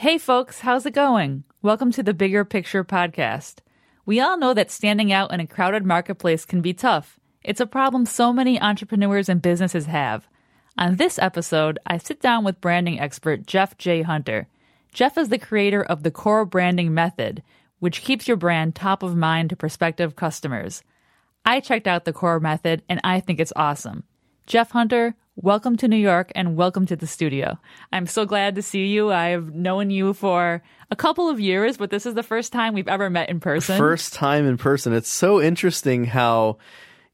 Hey, folks, how's it going? Welcome to the Bigger Picture Podcast. We all know that standing out in a crowded marketplace can be tough. It's a problem so many entrepreneurs and businesses have. On this episode, I sit down with branding expert Jeff J. Hunter. Jeff is the creator of the Core Branding Method, which keeps your brand top of mind to prospective customers. I checked out the Core Method and I think it's awesome. Jeff Hunter, welcome to New York and welcome to the studio. I'm so glad to see you. I've known you for a couple of years, but this is the first time we've ever met in person. First time in person. It's so interesting how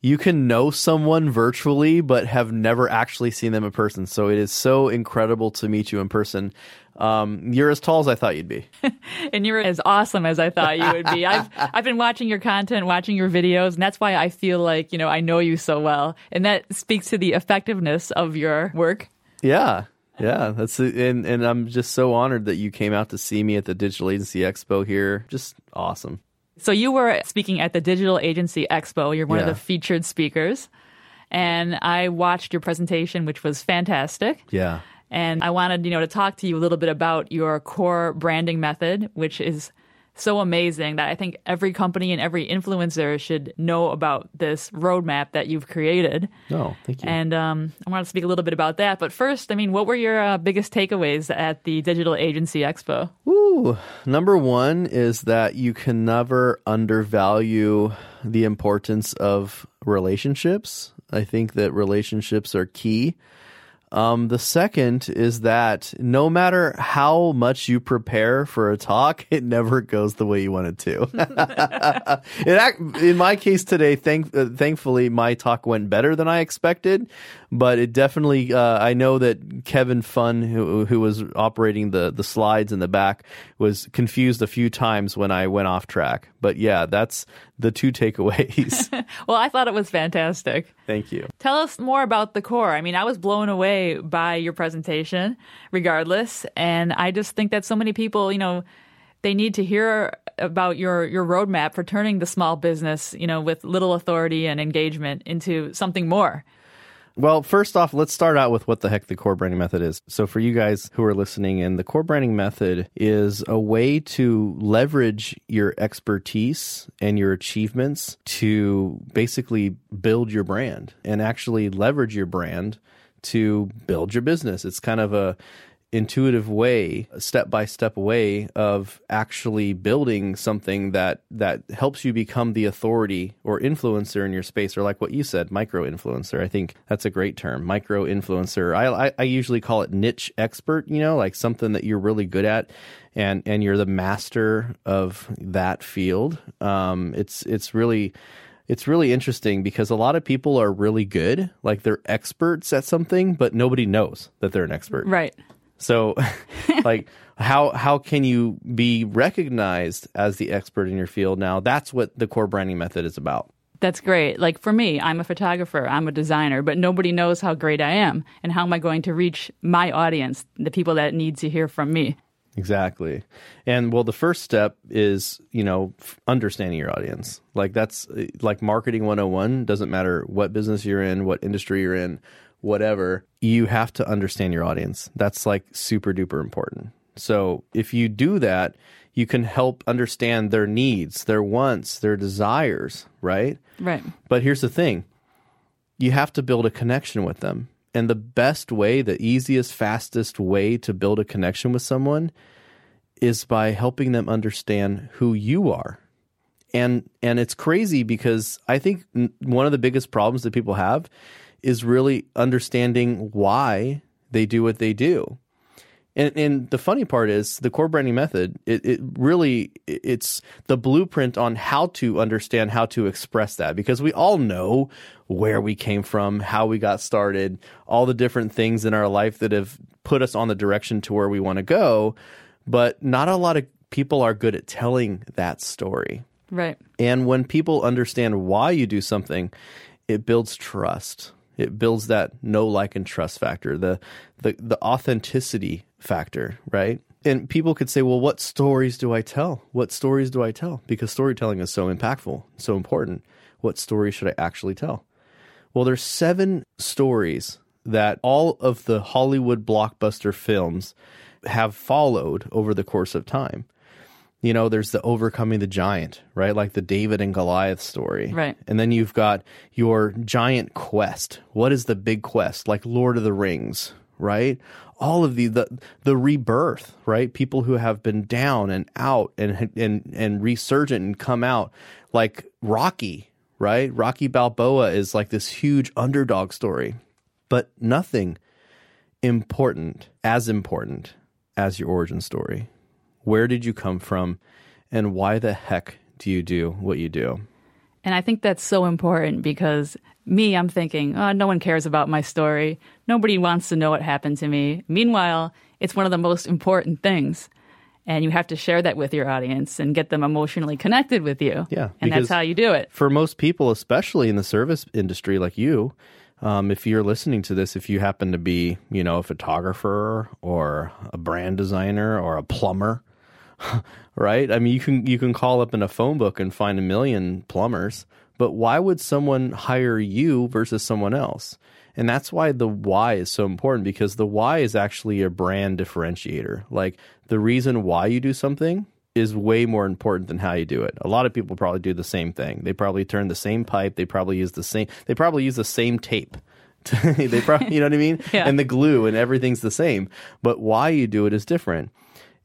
you can know someone virtually but have never actually seen them in person. So it is so incredible to meet you in person. Um, you're as tall as I thought you'd be, and you're as awesome as I thought you would be. I've I've been watching your content, watching your videos, and that's why I feel like you know I know you so well, and that speaks to the effectiveness of your work. Yeah, yeah, that's and and I'm just so honored that you came out to see me at the Digital Agency Expo here. Just awesome. So you were speaking at the Digital Agency Expo. You're one yeah. of the featured speakers, and I watched your presentation, which was fantastic. Yeah. And I wanted, you know, to talk to you a little bit about your core branding method, which is so amazing that I think every company and every influencer should know about this roadmap that you've created. Oh, thank you. And um, I want to speak a little bit about that. But first, I mean, what were your uh, biggest takeaways at the Digital Agency Expo? Ooh, number one is that you can never undervalue the importance of relationships. I think that relationships are key. Um, the second is that no matter how much you prepare for a talk, it never goes the way you want it to. it, in my case today, thank, uh, thankfully, my talk went better than I expected, but it definitely, uh, I know that Kevin Fun, who, who was operating the, the slides in the back, was confused a few times when I went off track. But yeah, that's the two takeaways. well, I thought it was fantastic. Thank you. Tell us more about the core. I mean, I was blown away by your presentation, regardless. And I just think that so many people, you know, they need to hear about your your roadmap for turning the small business, you know, with little authority and engagement into something more. Well, first off, let's start out with what the heck the core branding method is. So, for you guys who are listening in, the core branding method is a way to leverage your expertise and your achievements to basically build your brand and actually leverage your brand to build your business. It's kind of a intuitive way, step by step way of actually building something that that helps you become the authority or influencer in your space, or like what you said, micro influencer. I think that's a great term, micro influencer. I, I, I usually call it niche expert. You know, like something that you're really good at. And, and you're the master of that field. Um, it's it's really it's really interesting because a lot of people are really good, like they're experts at something, but nobody knows that they're an expert. Right. So, like, how how can you be recognized as the expert in your field now? That's what the core branding method is about. That's great. Like for me, I'm a photographer, I'm a designer, but nobody knows how great I am. And how am I going to reach my audience, the people that need to hear from me? Exactly. And well, the first step is, you know, understanding your audience. Like that's like marketing 101 doesn't matter what business you're in, what industry you're in whatever, you have to understand your audience. That's like super duper important. So if you do that, you can help understand their needs, their wants, their desires, right? Right. But here's the thing you have to build a connection with them. And the best way, the easiest, fastest way to build a connection with someone is by helping them understand who you are. And and it's crazy because I think one of the biggest problems that people have is really understanding why they do what they do. And, and the funny part is the core branding method. It, it really it's the blueprint on how to understand how to express that because we all know where we came from, how we got started, all the different things in our life that have put us on the direction to where we want to go. But not a lot of people are good at telling that story. Right. And when people understand why you do something, it builds trust. It builds that know, like, and trust factor, the the the authenticity factor, right? And people could say, well, what stories do I tell? What stories do I tell? Because storytelling is so impactful, so important. What story should I actually tell? Well, there's seven stories that all of the Hollywood blockbuster films have followed over the course of time. You know, there's the overcoming the giant, right? Like the David and Goliath story. Right. And then you've got your giant quest. What is the big quest? Like Lord of the Rings, right? All of the the, the rebirth, right? People who have been down and out and and and resurgent and come out like Rocky, right? Rocky Balboa is like this huge underdog story. But nothing important, as important as your origin story. Where did you come from and why the heck do you do what you do? And I think that's so important because me, I'm thinking, oh, no one cares about my story. Nobody wants to know what happened to me. Meanwhile, it's one of the most important things. And you have to share that with your audience and get them emotionally connected with you. Yeah, And that's how you do it. For most people, especially in the service industry like you, um, if you're listening to this, if you happen to be, you know, a photographer or a brand designer or a plumber, right? I mean, you can you can call up in a phone book and find a million plumbers, but why would someone hire you versus someone else? And that's why the why is so important because the why is actually a brand differentiator. Like the reason why you do something is way more important than how you do it. A lot of people probably do the same thing. They probably turn the same pipe. They probably use the same. They probably use the same tape. they probably, you know what I mean? Yeah. And the glue and everything's the same. But why you do it is different.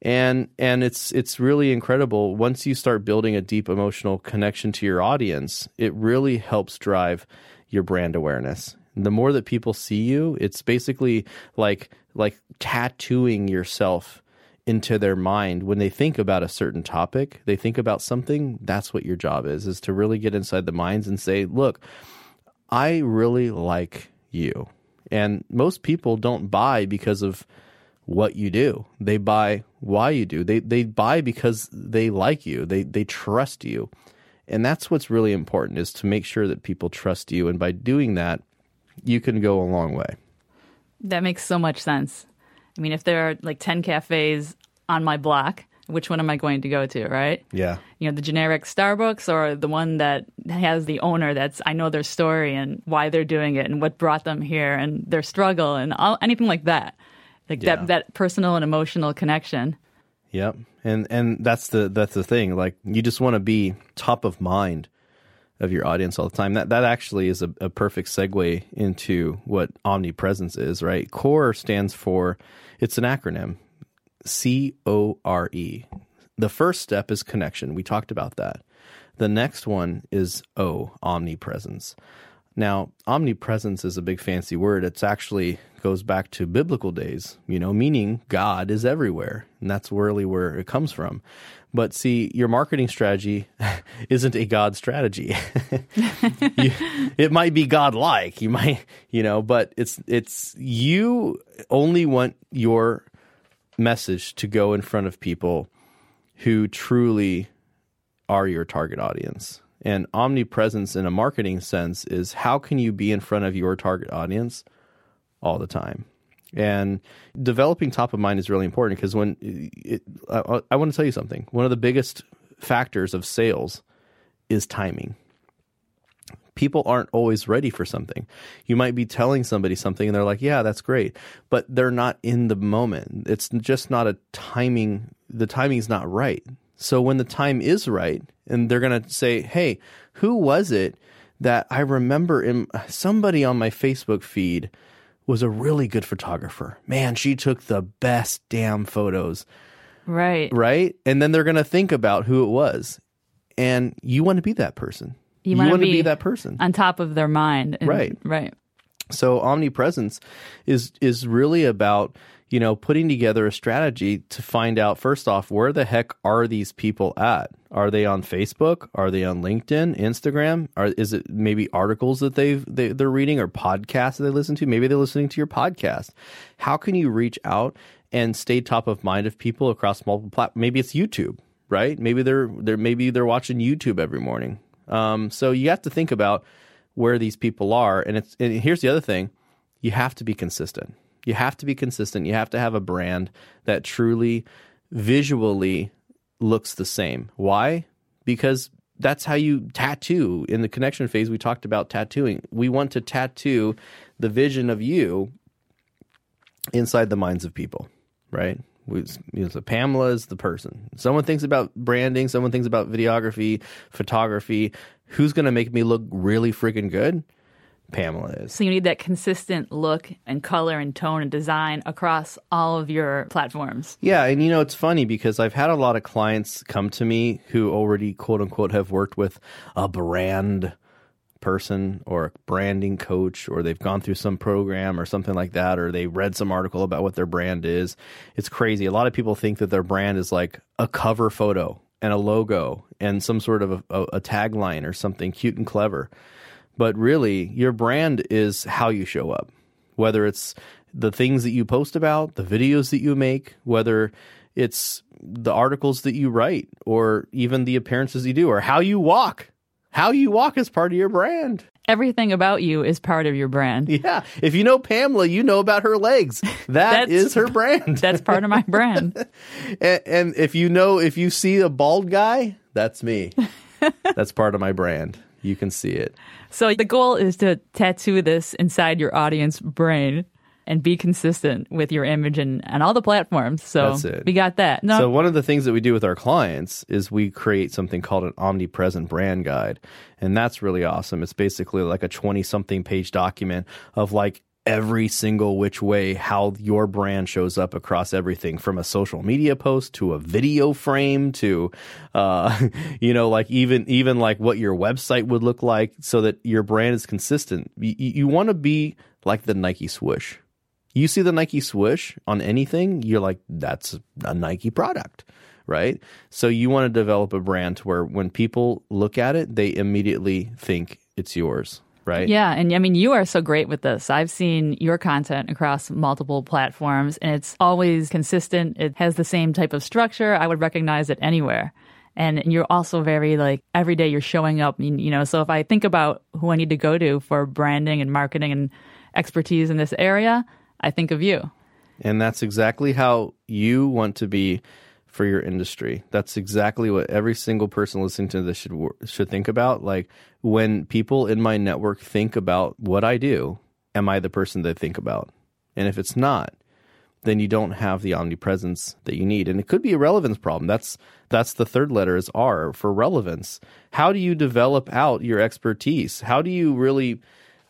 And and it's it's really incredible once you start building a deep emotional connection to your audience. It really helps drive your brand awareness. The more that people see you, it's basically like like tattooing yourself into their mind when they think about a certain topic, they think about something, that's what your job is, is to really get inside the minds and say, look, I really like you. And most people don't buy because of what you do. They buy why you do. They they buy because they like you. They they trust you. And that's what's really important is to make sure that people trust you and by doing that, you can go a long way. That makes so much sense. I mean, if there are like 10 cafes on my block, which one am I going to go to, right? Yeah. You know, the generic Starbucks or the one that has the owner that's, I know their story and why they're doing it and what brought them here and their struggle and all, anything like that. Like Yeah. that, that personal and emotional connection. Yep. And and that's the that's the thing. Like you just want to be top of mind of your audience all the time. That that actually is a, a perfect segue into what omnipresence is, right? CORE stands for it's an acronym. C O R E. The first step is connection. We talked about that. The next one is O, omnipresence. Now, omnipresence is a big fancy word. It's actually goes back to biblical days, you know, meaning God is everywhere. And that's really where it comes from. But see, your marketing strategy isn't a God strategy. you, it might be God-like, you might, you know, but it's it's you only want your message to go in front of people who truly are your target audience. And omnipresence in a marketing sense is how can you be in front of your target audience all the time? And developing top of mind is really important because when it, I, I want to tell you something. One of the biggest factors of sales is timing. People aren't always ready for something. You might be telling somebody something and they're like, yeah, that's great. But they're not in the moment. It's just not a timing, the timing's not right. So when the time is right and they're going to say, hey, who was it that I remember in somebody on my Facebook feed was a really good photographer. Man, she took the best damn photos Right. right? And then they're going to think about who it was. And you want to be that person. You want to be- be that person. On top of their mind. And- Right. Right. So omnipresence is is really about, you know, putting together a strategy to find out first off where the heck are these people at? Are they on Facebook? Are they on LinkedIn, Instagram? Are is it maybe articles that they've they, they're reading or podcasts that they listen to? Maybe they're listening to your podcast. How can you reach out and stay top of mind of people across multiple platforms? Maybe it's YouTube, right? Maybe they're they're maybe they're watching YouTube every morning. Um, so you have to think about where these people are, and it's and here's the other thing: you have to be consistent. You have to be consistent. You have to have a brand that truly visually looks the same. Why? Because that's how you tattoo. In the connection phase, we talked about tattooing. We want to tattoo the vision of you inside the minds of people, right? We, so Pamela is the person. Someone thinks about branding. Someone thinks about videography, photography. Who's going to make me look really freaking good? Pamela is. So you need that consistent look and color and tone and design across all of your platforms. Yeah, and you know it's funny because I've had a lot of clients come to me who already quote unquote have worked with a brand person or a branding coach or they've gone through some program or something like that or they read some article about what their brand is. It's crazy. A lot of people think that their brand is like a cover photo and a logo and some sort of a, a, a tagline or something cute and clever. But really, your brand is how you show up. Whether it's the things that you post about, the videos that you make, whether it's the articles that you write or even the appearances you do or how you walk how you walk is part of your brand. Everything about you is part of your brand. Yeah. If you know Pamela, you know about her legs. That is her brand. that's part of my brand. and, and if you know, if you see a bald guy, that's me. that's part of my brand. You can see it. So the goal is to tattoo this inside your audience brain and be consistent with your image and, and all the platforms. So that's it. we got that. No. So one of the things that we do with our clients is we create something called an omnipresent brand guide. And that's really awesome. It's basically like a 20 something page document of like every single which way how your brand shows up across everything from a social media post to a video frame to uh, you know like even even like what your website would look like so that your brand is consistent you, you want to be like the nike swoosh you see the Nike swoosh on anything, you're like, that's a Nike product, right? So you want to develop a brand where when people look at it, they immediately think it's yours. Right. Yeah. And I mean, you are so great with this. I've seen your content across multiple platforms and it's always consistent. It has the same type of structure. I would recognize it anywhere. And you're also very like every day you're showing up, you know. So if I think about who I need to go to for branding and marketing and expertise in this area, I think of you. And that's exactly how you want to be for your industry. That's exactly what every single person listening to this should should think about. Like when people in my network think about what I do, am I the person they think about? And if it's not, then you don't have the omnipresence that you need. And it could be a relevance problem. That's that's the third letter is R for relevance. How do you develop out your expertise? How do you really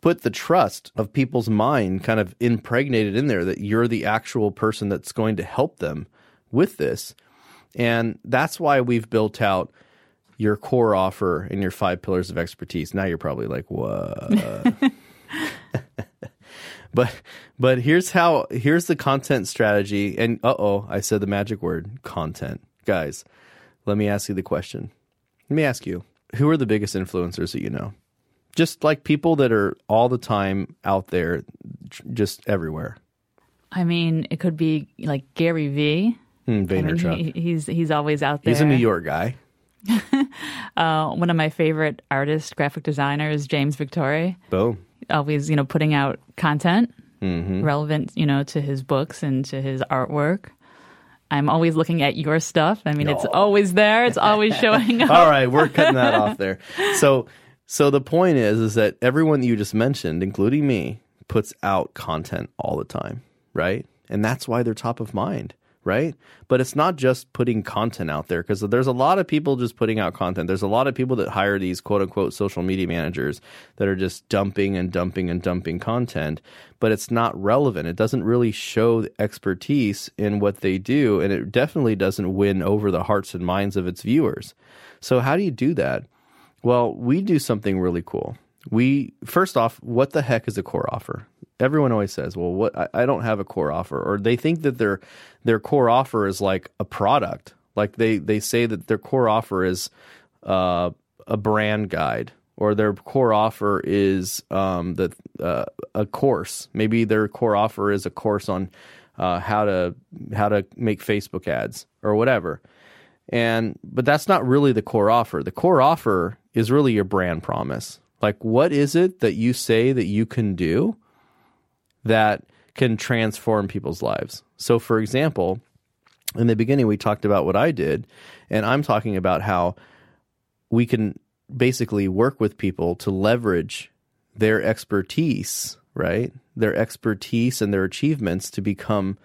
put the trust of people's mind kind of impregnated in there that you're the actual person that's going to help them with this. And that's why we've built out your core offer and your five pillars of expertise. Now you're probably like, what? but but here's how here's the content strategy. And uh oh, I said the magic word, content. Guys, let me ask you the question. Let me ask you, who are the biggest influencers that you know? just like people that are all the time out there, just everywhere. I mean, it could be like Gary V. Mm, Vaynerchuk. I mean, he, he's he's always out there. He's a New York guy. uh, one of my favorite artists, graphic designers, James Victore. Boom. Always, you know, putting out content mm-hmm. relevant, you know, to his books and to his artwork. I'm always looking at your stuff. I mean, it's always there. It's always showing up. All right, we're cutting that off there. So so the point is, is that everyone that you just mentioned, including me, puts out content all the time, right? And that's why they're top of mind, right? But it's not just putting content out there because there's a lot of people just putting out content. There's a lot of people that hire these quote unquote social media managers that are just dumping and dumping and dumping content, but it's not relevant. It doesn't really show expertise in what they do, and it definitely doesn't win over the hearts and minds of its viewers. So, how do you do that? Well, we do something really cool. We first off, what the heck is a core offer? Everyone always says, "Well, what I, I don't have a core offer," or they think that their their core offer is like a product. Like they they say that their core offer is uh, a brand guide, or their core offer is um, the uh, a course. Maybe their core offer is a course on uh, how to how to make Facebook ads or whatever. And but that's not really the core offer. The core offer is really your brand promise. Like what is it that you say that you can do that can transform people's lives? So for example, in the beginning we talked about what I did and I'm talking about how we can basically work with people to leverage their expertise, right? Their expertise and their achievements to become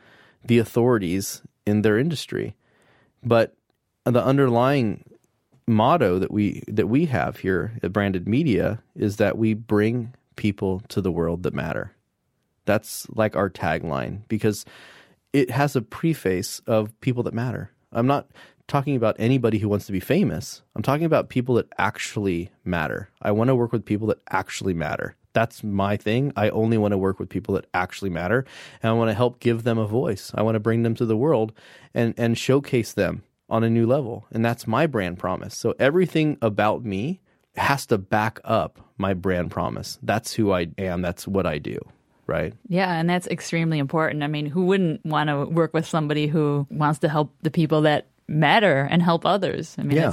the authorities in their industry. But the underlying motto that we that we have here at Branded Media is that we bring people to the world that matter. That's like our tagline because it has a preface of people that matter. I'm not talking about anybody who wants to be famous. I'm talking about people that actually matter. I want to work with people that actually matter. That's my thing. I only want to work with people that actually matter and I want to help give them a voice. I want to bring them to the world and and showcase them on a new level. And that's my brand promise. So everything about me has to back up my brand promise. That's who I am. That's what I do. Right. Yeah. And that's extremely important. I mean, who wouldn't want to work with somebody who wants to help the people that matter and help others? I mean, yeah.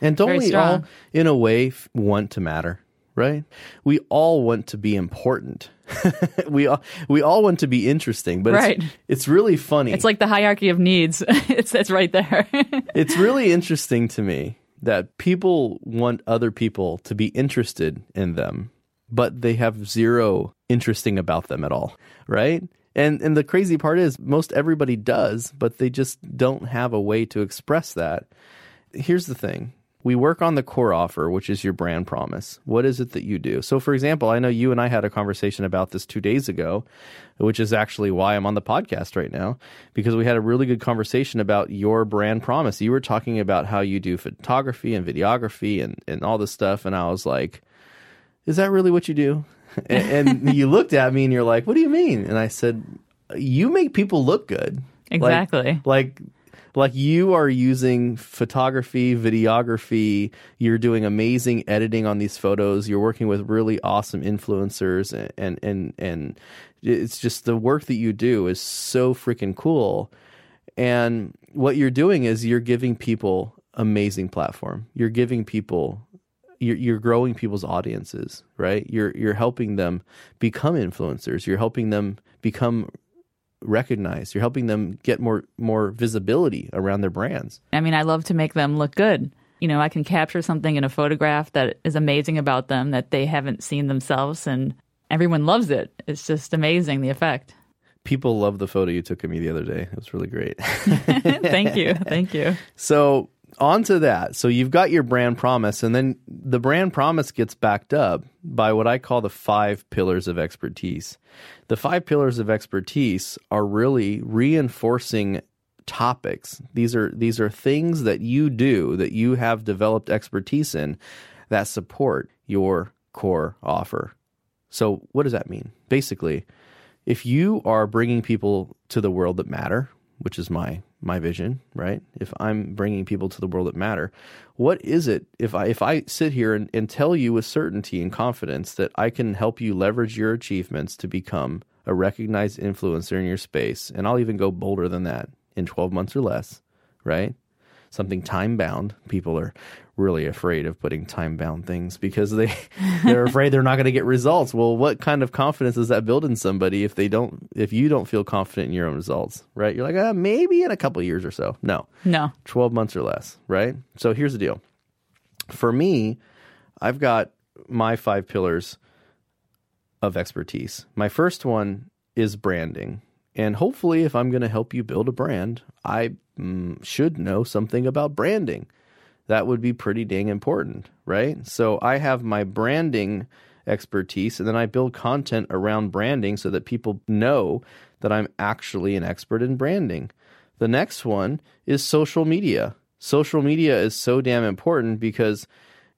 And don't we strong. all, in a way, want to matter? Right? We all want to be important. we all we all want to be interesting, but right. it's, it's really funny. It's like the hierarchy of needs. it's it's right there. it's really interesting to me that people want other people to be interested in them, but they have zero interesting about them at all, right? And and the crazy part is most everybody does, but they just don't have a way to express that. Here's the thing. We work on the core offer, which is your brand promise. What is it that you do? So, for example, I know you and I had a conversation about this two days ago, which is actually why I'm on the podcast right now, because we had a really good conversation about your brand promise. You were talking about how you do photography and videography and, and all this stuff. And I was like, is that really what you do? and, and you looked at me and you're like, what do you mean? And I said, you make people look good. Exactly. Like, like like you are using photography, videography, you're doing amazing editing on these photos, you're working with really awesome influencers and and and, and it's just the work that you do is so freaking cool. And what you're doing is you're giving people amazing platform. You're giving people you're, you're growing people's audiences, right? You're you're helping them become influencers. You're helping them become recognized. You're helping them get more more visibility around their brands. I mean, I love to make them look good. You know, I can capture something in a photograph that is amazing about them that they haven't seen themselves and everyone loves it. It's just amazing the effect. People love the photo you took of me the other day. It was really great. Thank you. Thank you. So, on to that. So, you've got your brand promise, and then the brand promise gets backed up by what I call the five pillars of expertise. The five pillars of expertise are really reinforcing topics. These are these are things that you do that you have developed expertise in that support your core offer. So, what does that mean? Basically, if you are bringing people to the world that matter, which is my my vision, right? If I'm bringing people to the world that matter, what is it if I if I sit here and, and tell you with certainty and confidence that I can help you leverage your achievements to become a recognized influencer in your space, and I'll even go bolder than that in 12 months or less, right? Something time bound. People are really afraid of putting time bound things because they they're afraid they're not going to get results. Well, what kind of confidence does that build in somebody if they don't if you don't feel confident in your own results, right? You're like, ah, maybe in a couple years or so. No. No. 12 months or less, right? So here's the deal. For me, I've got my five pillars of expertise. My first one is branding. And hopefully, if I'm going to help you build a brand, I mm, should know something about branding. That would be pretty dang important, right? So I have my branding expertise, and then I build content around branding so that people know that I'm actually an expert in branding. The next one is social media. Social media is so damn important because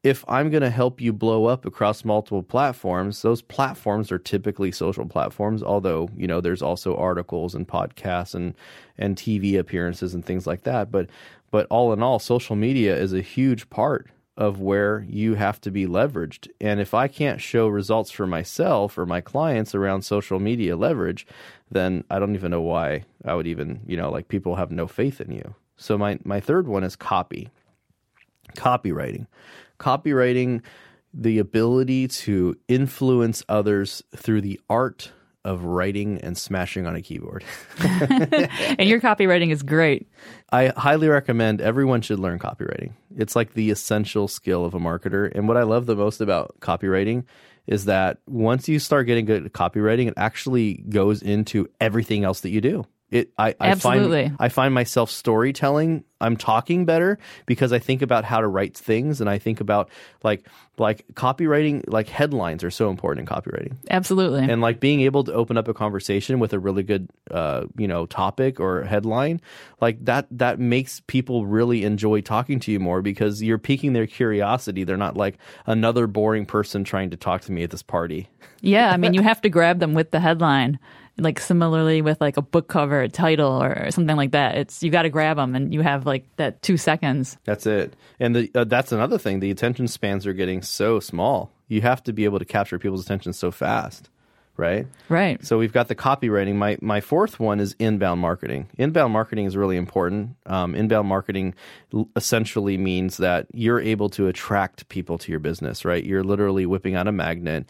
if I'm going to help you blow up across multiple platforms, those platforms are typically social platforms, although, you know, there's also articles and podcasts and and TV appearances and things like that, but but all in all, social media is a huge part of where you have to be leveraged. And if I can't show results for myself or my clients around social media leverage, then I don't even know why I would even, you know, like people have no faith in you. So my my third one is copy. Copywriting copywriting the ability to influence others through the art of writing and smashing on a keyboard. and your copywriting is great. I highly recommend everyone should learn copywriting. It's like the essential skill of a marketer. And what I love the most about copywriting is that once you start getting good at copywriting, it actually goes into everything else that you do It I, I Absolutely. find I find myself storytelling. I'm talking better because I think about how to write things and I think about like like copywriting like headlines are so important in copywriting. Absolutely. And like being able to open up a conversation with a really good uh, you know, topic or headline, like that that makes people really enjoy talking to you more because you're piquing their curiosity. They're not like another boring person trying to talk to me at this party. yeah, I mean, you have to grab them with the headline. Like similarly with like a book cover, title, or something like that. It's you got to grab them, and you have like that two seconds. That's it. And the, uh, that's another thing. The attention spans are getting so small. You have to be able to capture people's attention so fast, right? Right. So we've got the copywriting. My my fourth one is inbound marketing. Inbound marketing is really important. Um, inbound marketing l- essentially means that you're able to attract people to your business, right? You're literally whipping out a magnet.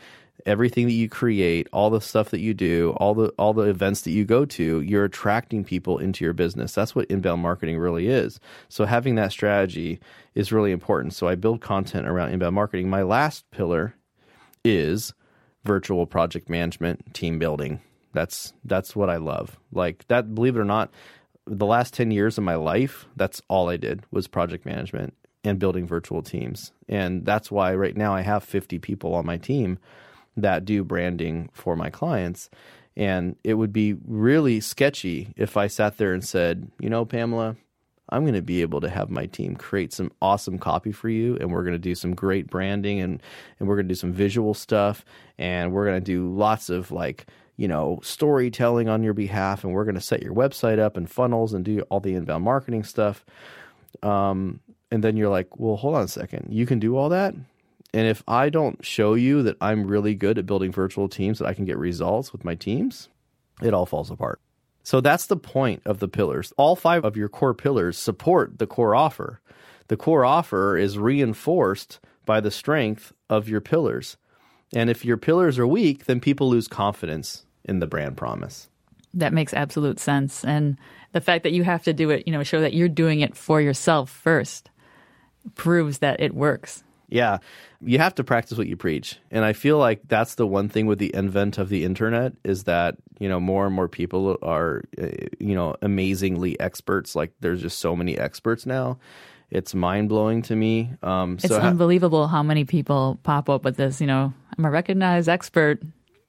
Everything that you create, all the stuff that you do, all the all the events that you go to, you're attracting people into your business. That's what inbound marketing really is. So having that strategy is really important. So I build content around inbound marketing. My last pillar is virtual project management, team building. That's that's what I love. Like that believe it or not, the last 10 years of my life, that's all I did was project management and building virtual teams. And that's why right now I have 50 people on my team that do branding for my clients. And it would be really sketchy if I sat there and said, you know, Pamela, I'm going to be able to have my team create some awesome copy for you, and we're going to do some great branding, and and we're going to do some visual stuff, and we're going to do lots of like you know storytelling on your behalf, and we're going to set your website up and funnels and do all the inbound marketing stuff. Um, and then you're like, well, hold on a second, you can do all that. And if I don't show you that I'm really good at building virtual teams, that I can get results with my teams, it all falls apart. So that's the point of the pillars. All five of your core pillars support the core offer. The core offer is reinforced by the strength of your pillars. And if your pillars are weak, then people lose confidence in the brand promise. That makes absolute sense. And the fact that you have to do it, you know, show that you're doing it for yourself first proves that it works. Yeah, you have to practice what you preach. And I feel like that's the one thing with the invent of the internet is that, you know, more and more people are, uh, you know, amazingly experts. Like there's just so many experts now. It's mind blowing to me. Um, It's so ha- unbelievable how many people pop up with this, you know, I'm a recognized expert.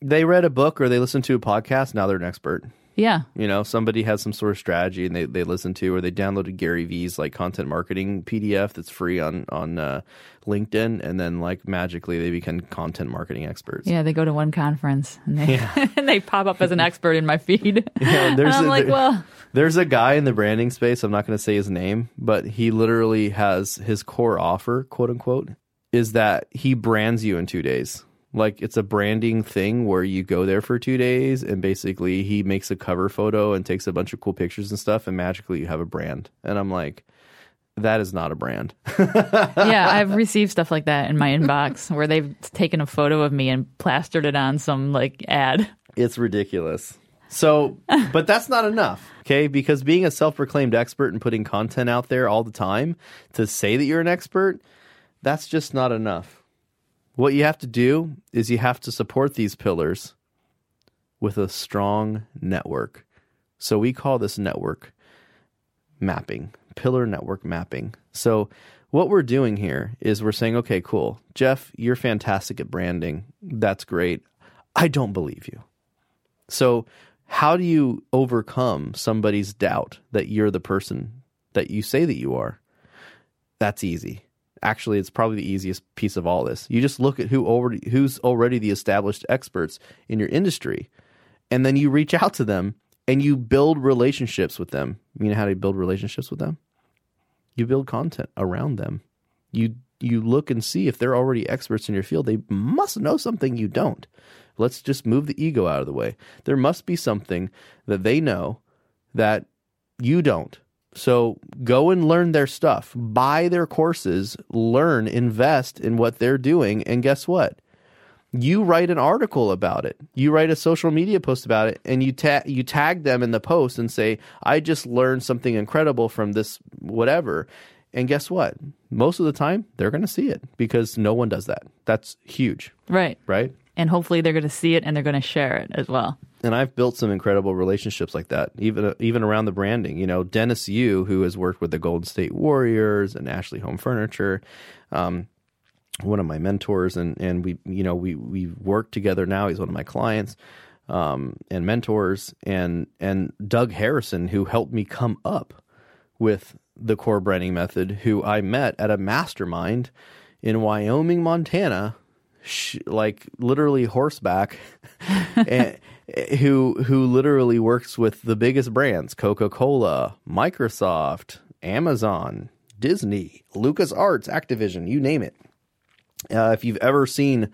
they read a book or they listened to a podcast. Now they're an expert. Yeah. You know, somebody has some sort of strategy and they, they listen to or they downloaded Gary Vee's like content marketing PDF that's free on on uh, LinkedIn, and then like magically they become content marketing experts. Yeah, they go to one conference and they and they pop up as an expert in my feed. Yeah, And there's I'm a- like, there- well, There's a guy in the branding space. I'm not going to say his name, but he literally has his core offer, quote unquote, is that he brands you in two days. Like it's a branding thing where you go there for two days and basically he makes a cover photo and takes a bunch of cool pictures and stuff, and magically you have a brand. And I'm like, that is not a brand. yeah, I've received stuff like that in my inbox where they've taken a photo of me and plastered it on some like ad. It's ridiculous. So, but that's not enough, okay? Because being a self proclaimed expert and putting content out there all the time to say that you're an expert, that's just not enough. What you have to do is you have to support these pillars with a strong network. So, we call this network mapping, pillar network mapping. So, what we're doing here is we're saying, okay, cool. Jeff, you're fantastic at branding. That's great. I don't believe you. So, how do you overcome somebody's doubt that you're the person that you say that you are? That's easy. Actually, it's probably the easiest piece of all this. You just look at who already who's already the established experts in your industry, and then you reach out to them and you build relationships with them. You know how to build relationships with them? You build content around them. You you look and see if they're already experts in your field. They must know something you don't. Let's just move the ego out of the way. There must be something that they know that you don't. So go and learn their stuff, buy their courses, learn, invest in what they're doing, and guess what? You write an article about it. You write a social media post about it, and you ta- you tag them in the post and say, "I just learned something incredible from this whatever." And guess what? Most of the time, they're going to see it because no one does that. That's huge, Right. right? And hopefully they're going to see it and they're going to share it as well. And I've built some incredible relationships like that, even even around the branding. You know, Dennis Yu, who has worked with the Golden State Warriors and Ashley Home Furniture, um, one of my mentors, and and we you know we we work together now. He's one of my clients um, and mentors, and and Doug Harrison, who helped me come up with the core branding method, who I met at a mastermind in Wyoming, Montana, like literally horseback. and, who who literally works with the biggest brands Coca-Cola, Microsoft, Amazon, Disney, Lucas Arts, Activision, you name it. Uh, if you've ever seen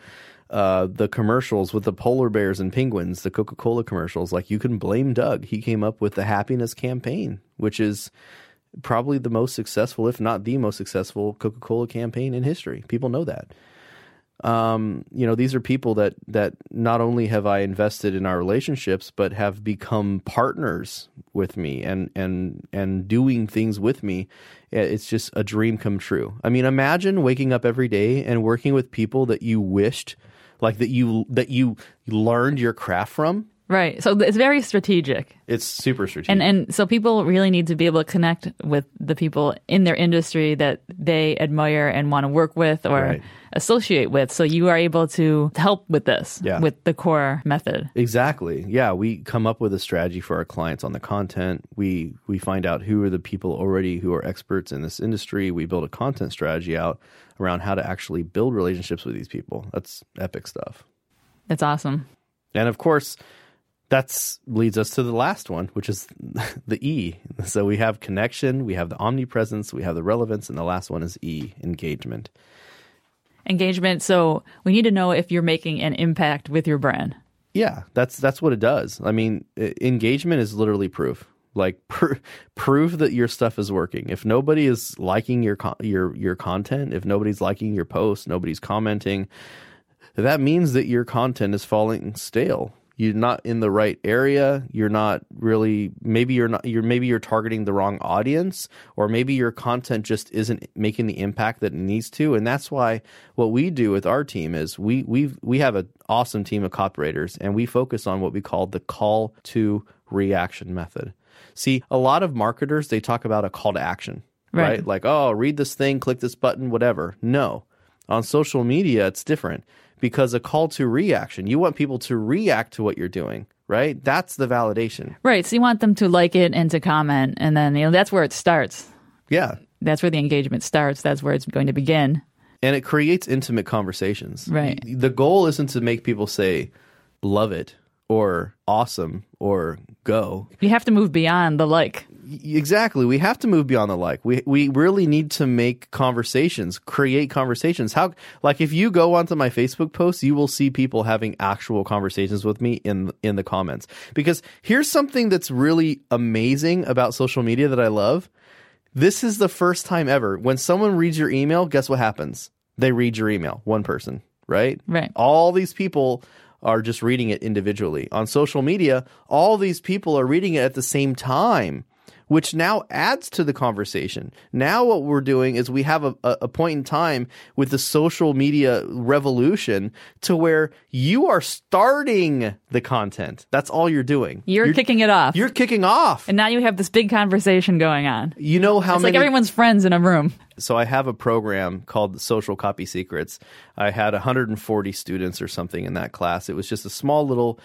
uh, the commercials with the polar bears and penguins, the Coca Cola commercials, like you can blame Doug. He came up with the happiness campaign, which is probably the most successful, if not the most successful, Coca Cola campaign in history. People know that um, you know, these are people that that not only have I invested in our relationships, but have become partners with me and and and doing things with me. It's just a dream come true. I mean, imagine waking up every day and working with people that you wished, like that you that you learned your craft from. Right. So it's very strategic. It's super strategic. And and so people really need to be able to connect with the people in their industry that they admire and want to work with or right. associate with. So you are able to help with this yeah. with the core method. Exactly. Yeah, we come up with a strategy for our clients on the content. We we find out who are the people already who are experts in this industry. We build a content strategy out around how to actually build relationships with these people. That's epic stuff. That's awesome. And of course, that's leads us to the last one, which is the E. So we have connection, we have the omnipresence, we have the relevance, and the last one is E, engagement. Engagement. So we need to know if you're making an impact with your brand. Yeah, that's that's what it does. I mean, engagement is literally proof. Like pr- prove that your stuff is working. If nobody is liking your your your content, if nobody's liking your post, nobody's commenting, that means that your content is falling stale you're not in the right area you're not really maybe you're not you're maybe you're targeting the wrong audience or maybe your content just isn't making the impact that it needs to. And that's why what we do with our team is we we we have an awesome team of copywriters and we focus on what we call the call to reaction method. See a lot of marketers they talk about a call to action right, right? like oh read this thing click this button whatever. No. On social media it's different because a call to reaction, you want people to react to what you're doing, right? That's the validation. Right. So you want them to like it and to comment. And then, you know, that's where it starts. Yeah. That's where the engagement starts. That's where it's going to begin. And it creates intimate conversations. Right. The goal isn't to make people say, love it or awesome or go. You have to move beyond the like. Exactly. We have to move beyond the like. We we really need to make conversations, create conversations. How like if you go onto my Facebook posts, you will see people having actual conversations with me in in the comments. Because here's something that's really amazing about social media that I love. This is the first time ever when someone reads your email, guess what happens? They read your email, one person, right? Right. All these people are just reading it individually. On social media, all these people are reading it at the same time which now adds to the conversation. Now, what we're doing is we have a, a, point in time with the social media revolution to where you are starting the content. That's all you're doing. You're, you're kicking it off. You're kicking off. And now you have this big conversation going on. You know how it's many. like everyone's friends in a room. So I have a program called Social Copy Secrets. I had 140 students or something in that class. It was just a small little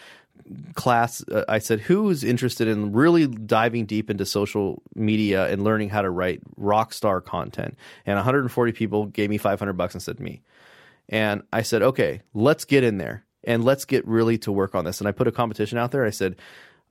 class, uh, I said, who's interested in really diving deep into social media and learning how to write rock star content? And 140 people gave me 500 bucks and said, me. And I said, okay, let's get in there and let's get really to work on this. And I put a competition out there. I said,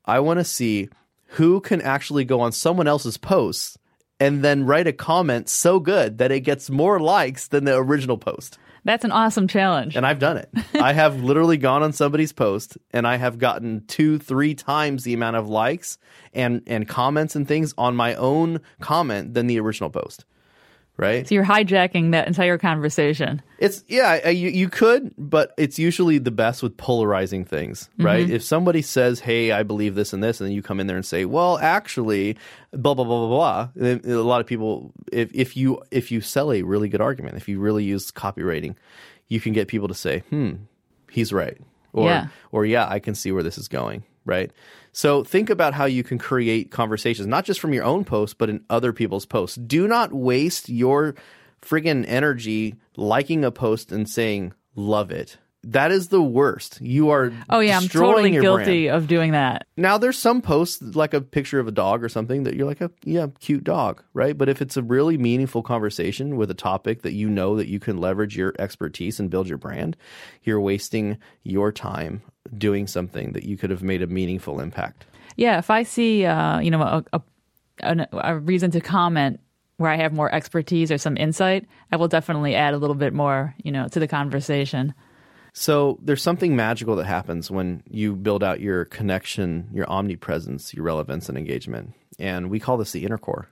I want to see who can actually go on someone else's posts and then write a comment so good that it gets more likes than the original post. That's an awesome challenge. And I've done it. I have literally gone on somebody's post and I have gotten two, three times the amount of likes and, and comments and things on my own comment than the original post right? So you're hijacking that entire conversation. It's yeah, you you could, but it's usually the best with polarizing things, right? Mm-hmm. If somebody says, "Hey, I believe this and this," and then you come in there and say, "Well, actually, blah blah blah blah blah," a lot of people, if if you if you sell a really good argument, if you really use copywriting, you can get people to say, "Hmm, he's right," or yeah. or yeah, I can see where this is going. Right? So think about how you can create conversations, not just from your own posts, but in other people's posts. Do not waste your friggin' energy liking a post and saying, love it. That is the worst. You are Oh yeah, I'm totally guilty brand. of doing that. Now there's some posts like a picture of a dog or something that you're like, a, yeah, cute dog, right? But if it's a really meaningful conversation with a topic that you know that you can leverage your expertise and build your brand, you're wasting your time doing something that you could have made a meaningful impact. Yeah, if I see uh, you know a, a an- a reason to comment where I have more expertise or some insight, I will definitely add a little bit more, you know, to the conversation. So there's something magical that happens when you build out your connection, your omnipresence, your relevance and engagement. And we call this the inner core.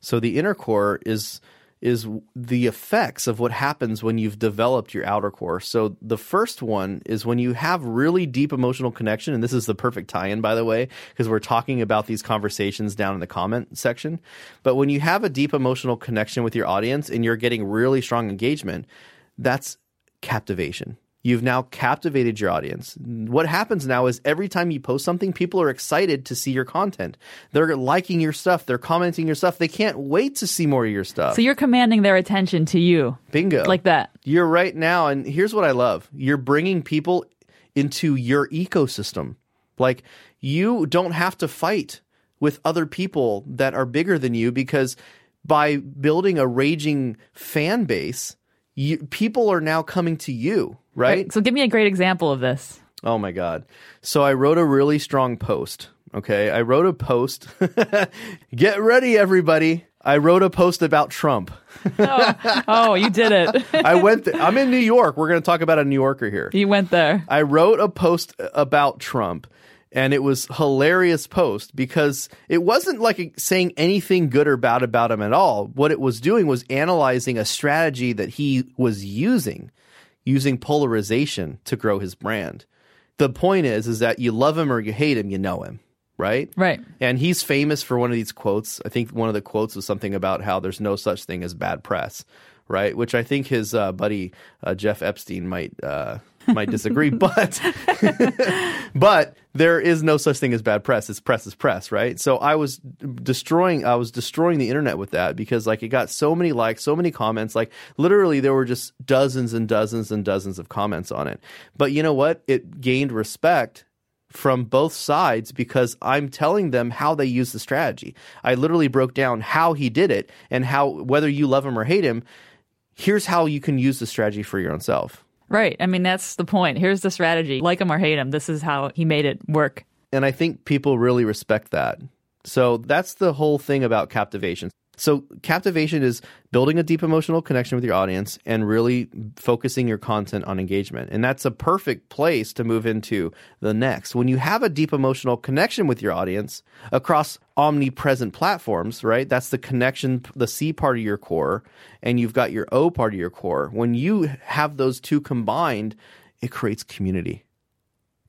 So the inner core is is the effects of what happens when you've developed your outer core. So the first one is when you have really deep emotional connection and this is the perfect tie-in by the way because we're talking about these conversations down in the comment section. But when you have a deep emotional connection with your audience and you're getting really strong engagement, that's captivation. You've now captivated your audience. What happens now is every time you post something, people are excited to see your content. They're liking your stuff, they're commenting your stuff. They can't wait to see more of your stuff. So you're commanding their attention to you Bingo. like that. You're right now, and here's what I love you're bringing people into your ecosystem. Like, you don't have to fight with other people that are bigger than you because by building a raging fan base, you, people are now coming to you, right? So give me a great example of this. Oh my God. So I wrote a really strong post. Okay. I wrote a post. Get ready, everybody. I wrote a post about Trump. Oh, oh you did it. I went, th- I'm in New York. We're going to talk about a New Yorker here. you went there. I wrote a post about Trump and it was hilarious post because it wasn't like saying anything good or bad about him at all. What it was doing was analyzing a strategy that he was using, using polarization to grow his brand. The point is is that you love him or you hate him, you know him, right? Right. And he's famous for one of these quotes. I think one of the quotes was something about how there's no such thing as bad press, right? Which I think his uh, buddy uh, Jeff Epstein might uh, might disagree, but but there is no such thing as bad press. It's press is press, right? So I was destroying I was destroying the internet with that because like it got so many likes, so many comments, like literally there were just dozens and dozens and dozens of comments on it. But you know what? It gained respect from both sides because I'm telling them how they use the strategy. I literally broke down how he did it and how whether you love him or hate him, here's how you can use the strategy for your own self. Right. I mean, that's the point. Here's the strategy. Like him or hate him, this is how he made it work. And I think people really respect that. So that's the whole thing about captivation. So captivation is building a deep emotional connection with your audience and really focusing your content on engagement. And that's a perfect place to move into the next. When you have a deep emotional connection with your audience across omnipresent platforms, right? That's the connection, the C part of your core, and you've got your O part of your core. When you have those two combined, it creates community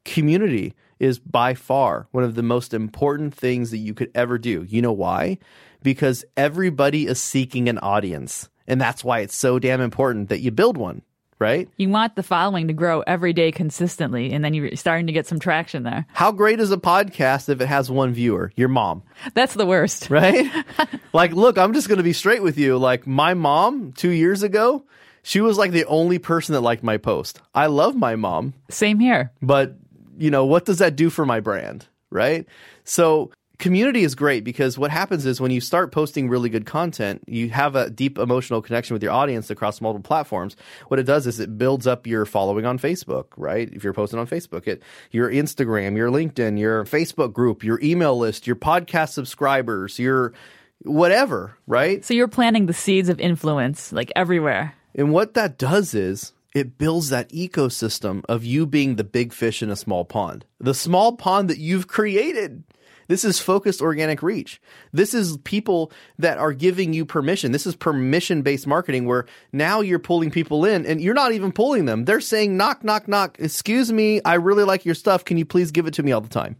community is by far one of the most important things that you could ever do. You know why? Because everybody is seeking an audience. And that's why it's so damn important that you build one, right? You want the following to grow every day consistently, and then you're starting to get some traction there. How great is a podcast if it has one viewer? Your mom, That's the worst. right? like, look, I'm just going to be straight with you. Like, my mom two years ago, she was like the only person that liked my post. I love my mom. Same here. but you know what does that do for my brand right? So community is great because what happens is when you start posting really good content you have a deep emotional connection with your audience across multiple platforms. What it does is it builds up your following on facebook right? If you're posting on facebook it your instagram your linkedin your facebook group your email list your podcast subscribers your whatever right? So you're planting the seeds of influence like everywhere. and what that does is it builds that ecosystem of you being the big fish in a small pond. The small pond that you've created. This is focused organic reach. This is people that are giving you permission. This is permission based marketing where now you're pulling people in and you're not even pulling them. They're saying, knock, knock, knock. Excuse me. I really like your stuff. Can you please give it to me all the time?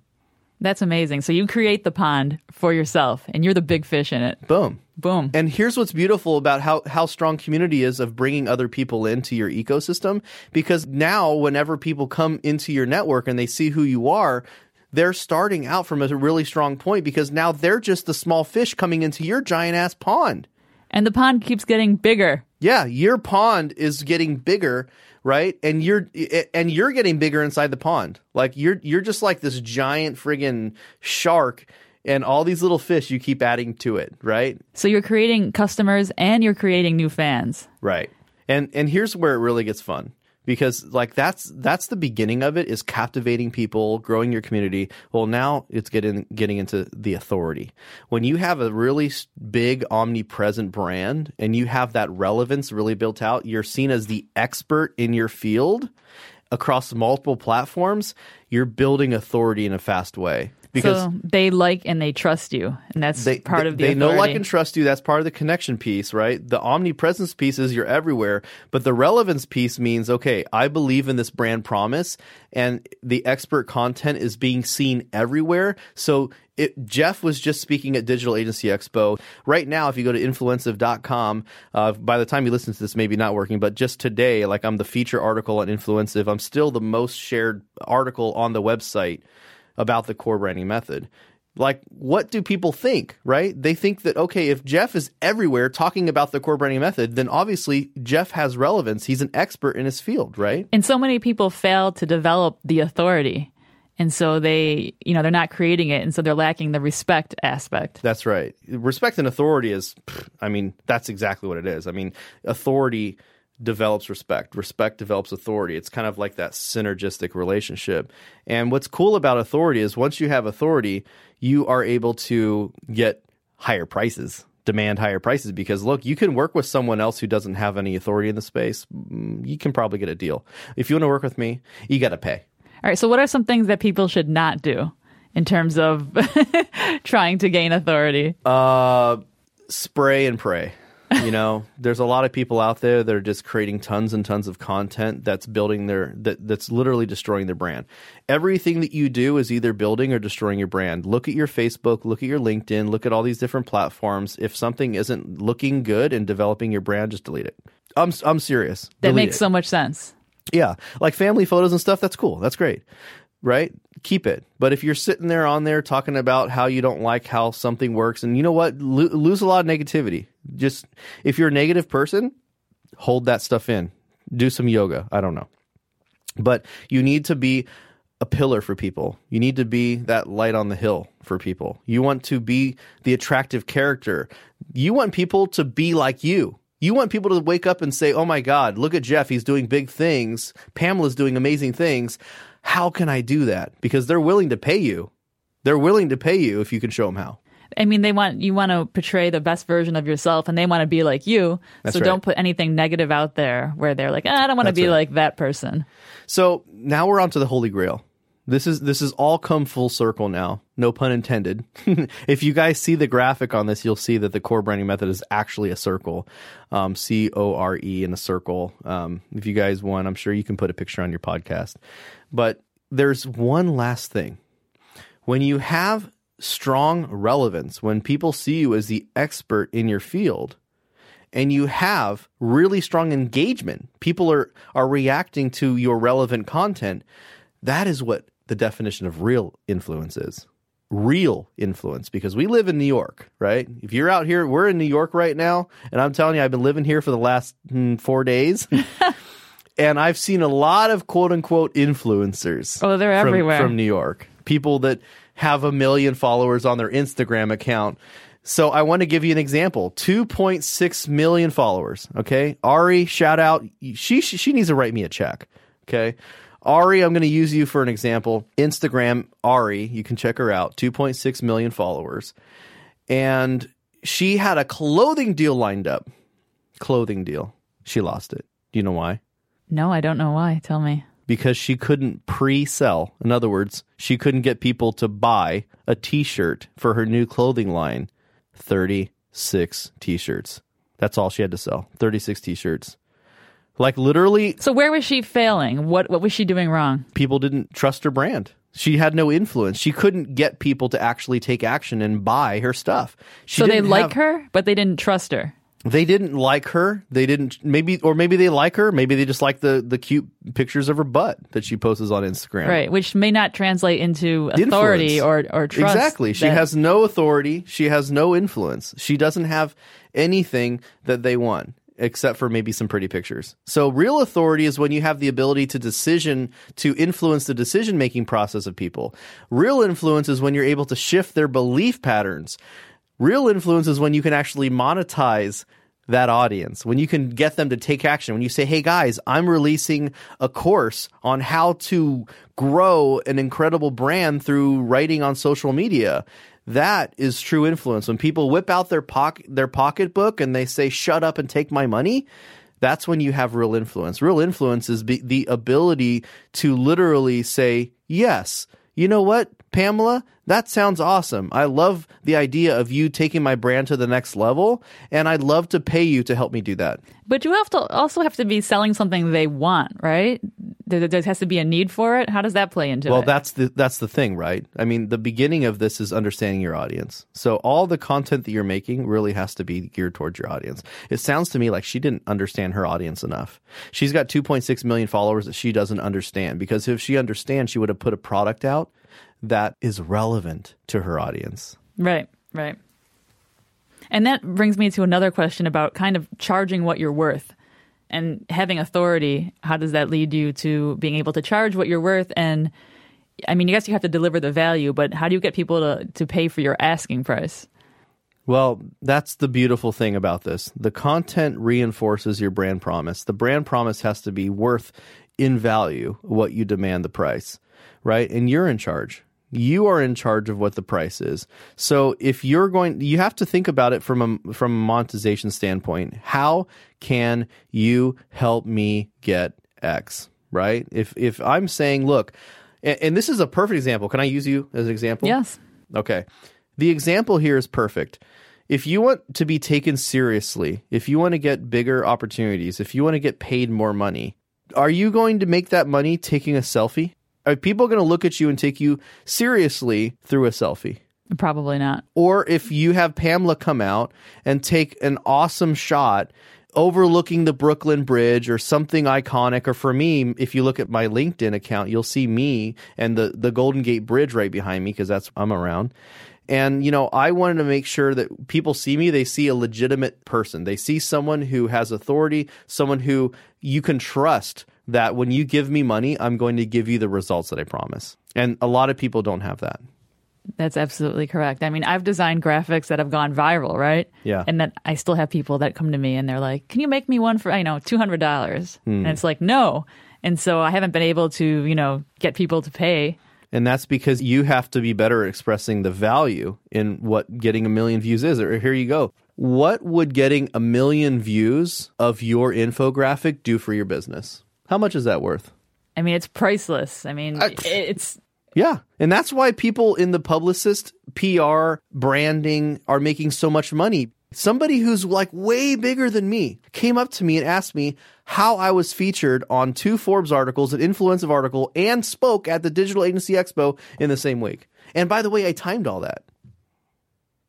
That's amazing. So you create the pond for yourself, and you're the big fish in it. Boom. Boom. And here's what's beautiful about how, how strong community is of bringing other people into your ecosystem. Because now, whenever people come into your network and they see who you are, they're starting out from a really strong point because now they're just the small fish coming into your giant ass pond. And the pond keeps getting bigger. Yeah, your pond is getting bigger, right? And you're and you're getting bigger inside the pond. Like you're you're just like this giant friggin' shark and all these little fish you keep adding to it, right? So you're creating customers and you're creating new fans. Right. And and here's where it really gets fun because like that's that's the beginning of it is captivating people, growing your community. Well, now it's getting getting into the authority. When you have a really big omnipresent brand and you have that relevance really built out, you're seen as the expert in your field across multiple platforms, you're building authority in a fast way because so they like and they trust you, and that's they, part they, of the. They authority. know, like, and trust you. That's part of the connection piece, right? The omnipresence piece is you're everywhere, but the relevance piece means okay, I believe in this brand promise, and the expert content is being seen everywhere. So it, Jeff was just speaking at Digital Agency Expo. Right now, if you go to influencive.com, uh, by the time you listen to this, maybe not working, but just today, like I'm the feature article on Influencive. I'm still the most shared article on the website about the core branding method. Like, what do people think, right? They think that, okay, if Jeff is everywhere talking about the core branding method, then obviously Jeff has relevance. He's an expert in his field, right? And so many people fail to develop the authority. And so they, you know, they're not creating it. And so they're lacking the respect aspect. That's right. Respect and authority is, I mean, that's exactly what it is. I mean, authority develops respect. Respect develops authority. It's kind of like that synergistic relationship. And what's cool about authority is once you have authority, you are able to get higher prices, demand higher prices because look, you can work with someone else who doesn't have any authority in the space. Mm, you can probably get a deal. If you want to work with me, you got to pay. All right. So, what are some things that people should not do in terms of trying to gain authority? Uh, spray and pray. you know, there's a lot of people out there that are just creating tons and tons of content that's building their that that's literally destroying their brand. Everything that you do is either building or destroying your brand. Look at your Facebook, look at your LinkedIn, look at all these different platforms. If something isn't looking good and developing your brand, just delete it. I'm I'm serious. That delete makes it. so much sense. Yeah, like family photos and stuff. That's cool. That's great right? Keep it. But if you're sitting there on there talking about how you don't like how something works, and you know what, Lo- lose a lot of negativity. Just if you're a negative person, hold that stuff in. Do some yoga. I don't know. But you need to be a pillar for people. You need to be that light on the hill for people. You want to be the attractive character. You want people to be like you. You want people to wake up and say, "Oh my God, look at Jeff. He's doing big things. Pamela's doing amazing things. How can I do that?" Because they're willing to pay you. They're willing to pay you if you can show them how. I mean, they want you want to portray the best version of yourself, and they want to be like you. That's so right. don't put anything negative out there where they're like, ah, I don't want to be right. like that person. So now we're on to the Holy Grail. This is this is all come full circle now. No pun intended. if you guys see the graphic on this, you'll see that the core branding method is actually a circle, um, C O R E in a circle. Um, if you guys want, I'm sure you can put a picture on your podcast. But there's one last thing. When you have strong relevance, when people see you as the expert in your field, and you have really strong engagement, people are are reacting to your relevant content. That is what the definition of real influence is. Real influence, because we live in New York, right? If you're out here, we're in New York right now, and I'm telling you, I've been living here for the last mm, four days. and I've seen a lot of quote unquote influencers. Oh, they're from- everywhere. From New York. People that have a million followers on their Instagram account. So I want to give you an example. 2.6 million followers. Okay. Ari, shout out. She, she, she needs to write me a check. Okay. Ari, I'm going to use you for an example. Instagram, Ari, you can check her out. 2.6 million followers. And she had a clothing deal lined up. Clothing deal. She lost it. Do you know why? No, I don't know why. Tell me. because she couldn't pre-sell. In other words, she couldn't get people to buy a t-shirt for her new clothing line. 36 t-shirts. That's all she had to sell. 36 t-shirts. Like literally So where was she failing? What what was she doing wrong? people didn't trust her brand. She had no influence. She couldn't get people to actually take action and buy her stuff. She so they didn't like have- her, but they didn't trust her. they didn't like her. They didn't maybe or maybe they like her. Maybe they just like the the cute pictures of her butt that she posts on Instagram. Right, which may not translate into authority or or trust. Exactly. She that- has no authority. She has no influence. She doesn't have anything that they want except for maybe some pretty pictures. So real authority is when you have the ability to decision to influence the decision making process of people. Real influence is when you're able to shift their belief patterns. Real influence is when you can actually monetize that audience, when you can get them to take action, when you say, Hey guys, I'm releasing a course on how to grow an incredible brand through writing on social media. That is true influence. When people whip out their pocket, their pocketbook and they say, shut up and take my money. That's when you have real influence. Real influence is be, the ability to literally say, yes, you know what, Pamela? That sounds awesome. I love the idea of you taking my brand to the next level, and I'd love to pay you to help me do that. But you have to also have to be selling something they want, right? There, there has to be a need for it. How does that play into Well, it? Well, that's the that's the thing, right? I mean, the beginning of this is understanding your audience. So all the content that you're making really has to be geared towards your audience. It sounds to me like she didn't understand her audience enough. She's got 2.6 million followers that she doesn't understand because if she understands, she would have put a product out that is relevant to her audience. Right, right. And that brings me to another question about kind of charging what you're worth and having authority. How does that lead you to being able to charge what you're worth? And I mean, I guess you have to deliver the value, but how do you get people to, to pay for your asking price? Well, that's the beautiful thing about this. The content reinforces your brand promise. The brand promise has to be worth in value what you demand the price, right? And you're in charge. You are in charge of what the price is. So if you're going, you have to think about it from a from a monetization standpoint. How can you help me get X? Right? If if I'm saying, look, and, and this is a perfect example. Can I use you as an example? Yes. Okay. The example here is perfect. If you want to be taken seriously, if you want to get bigger opportunities, if you want to get paid more money, are you going to make that money taking a selfie? Are people going to look at you and take you seriously through a selfie? Probably not. Or if you have Pamela come out and take an awesome shot overlooking the Brooklyn Bridge or something iconic, or for me, if you look at my LinkedIn account, you'll see me and the, the Golden Gate Bridge right behind me because that's I'm around. And you know, I wanted to make sure that people see me, they see a legitimate person. They see someone who has authority, someone who you can trust that when you give me money, I'm going to give you the results that I promise. And a lot of people don't have that. That's absolutely correct. I mean, I've designed graphics that have gone viral, right? Yeah. And that I still have people that come to me and they're like, "Can you make me one for, you know, $200?" Hmm. And it's like, "No." And so I haven't been able to, you know, get people to pay. And that's because you have to be better at expressing the value in what getting a million views is. Or here you go. What would getting a million views of your infographic do for your business? How much is that worth? I mean, it's priceless. I mean, uh, it's Yeah. And that's why people in the publicist, PR, branding are making so much money. Somebody who's like way bigger than me came up to me and asked me how I was featured on two Forbes articles, an Influencive article, and spoke at the Digital Agency Expo in the same week. And by the way, I timed all that.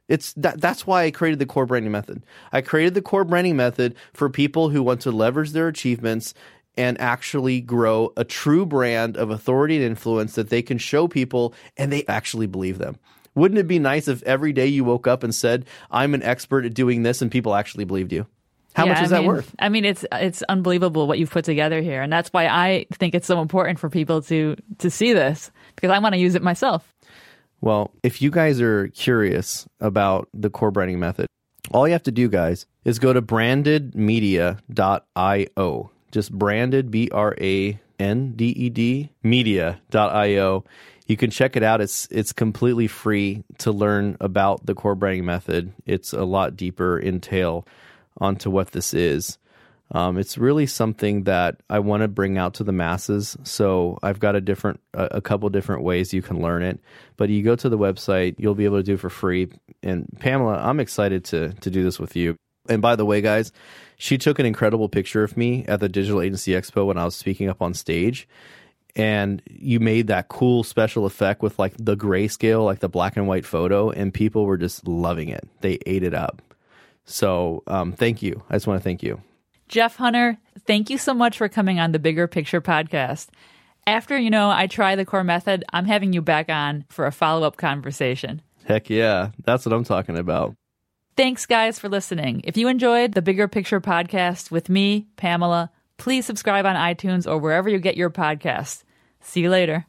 It's that that's why I created the core branding method. I created the core branding method for people who want to leverage their achievements and actually grow a true brand of authority and influence that they can show people and they actually believe them. Wouldn't it be nice if every day you woke up and said, "I'm an expert at doing this," and people actually believed you? How Yeah, much is I that mean- worth? I mean, it's it's unbelievable what you've put together here, and that's why I think it's so important for people to to see this because I want to use it myself. Well, if you guys are curious about the core branding method, all you have to do, guys, is go to brandedmedia.io. Just branded, B R A N D E D, media.io. You can check it out. It's it's completely free to learn about the core branding method. It's a lot deeper entail onto what this is. Um, it's really something that I want to bring out to the masses. So I've got a different, a, a couple different ways you can learn it. But you go to the website, you'll be able to do for free. And Pamela, I'm excited to to do this with you. And by the way, guys, she took an incredible picture of me at the Digital Agency Expo when I was speaking up on stage. And you made that cool special effect with like the grayscale, like the black and white photo, and people were just loving it. They ate it up. So um, thank you. I just want to thank you. Jeff Hunter, thank you so much for coming on the Bigger Picture podcast. After, you know, I try the core method, I'm having you back on for a follow up conversation. Heck yeah. That's what I'm talking about. Thanks, guys, for listening. If you enjoyed the Bigger Picture podcast with me, Pamela, please subscribe on iTunes or wherever you get your podcasts. See you later.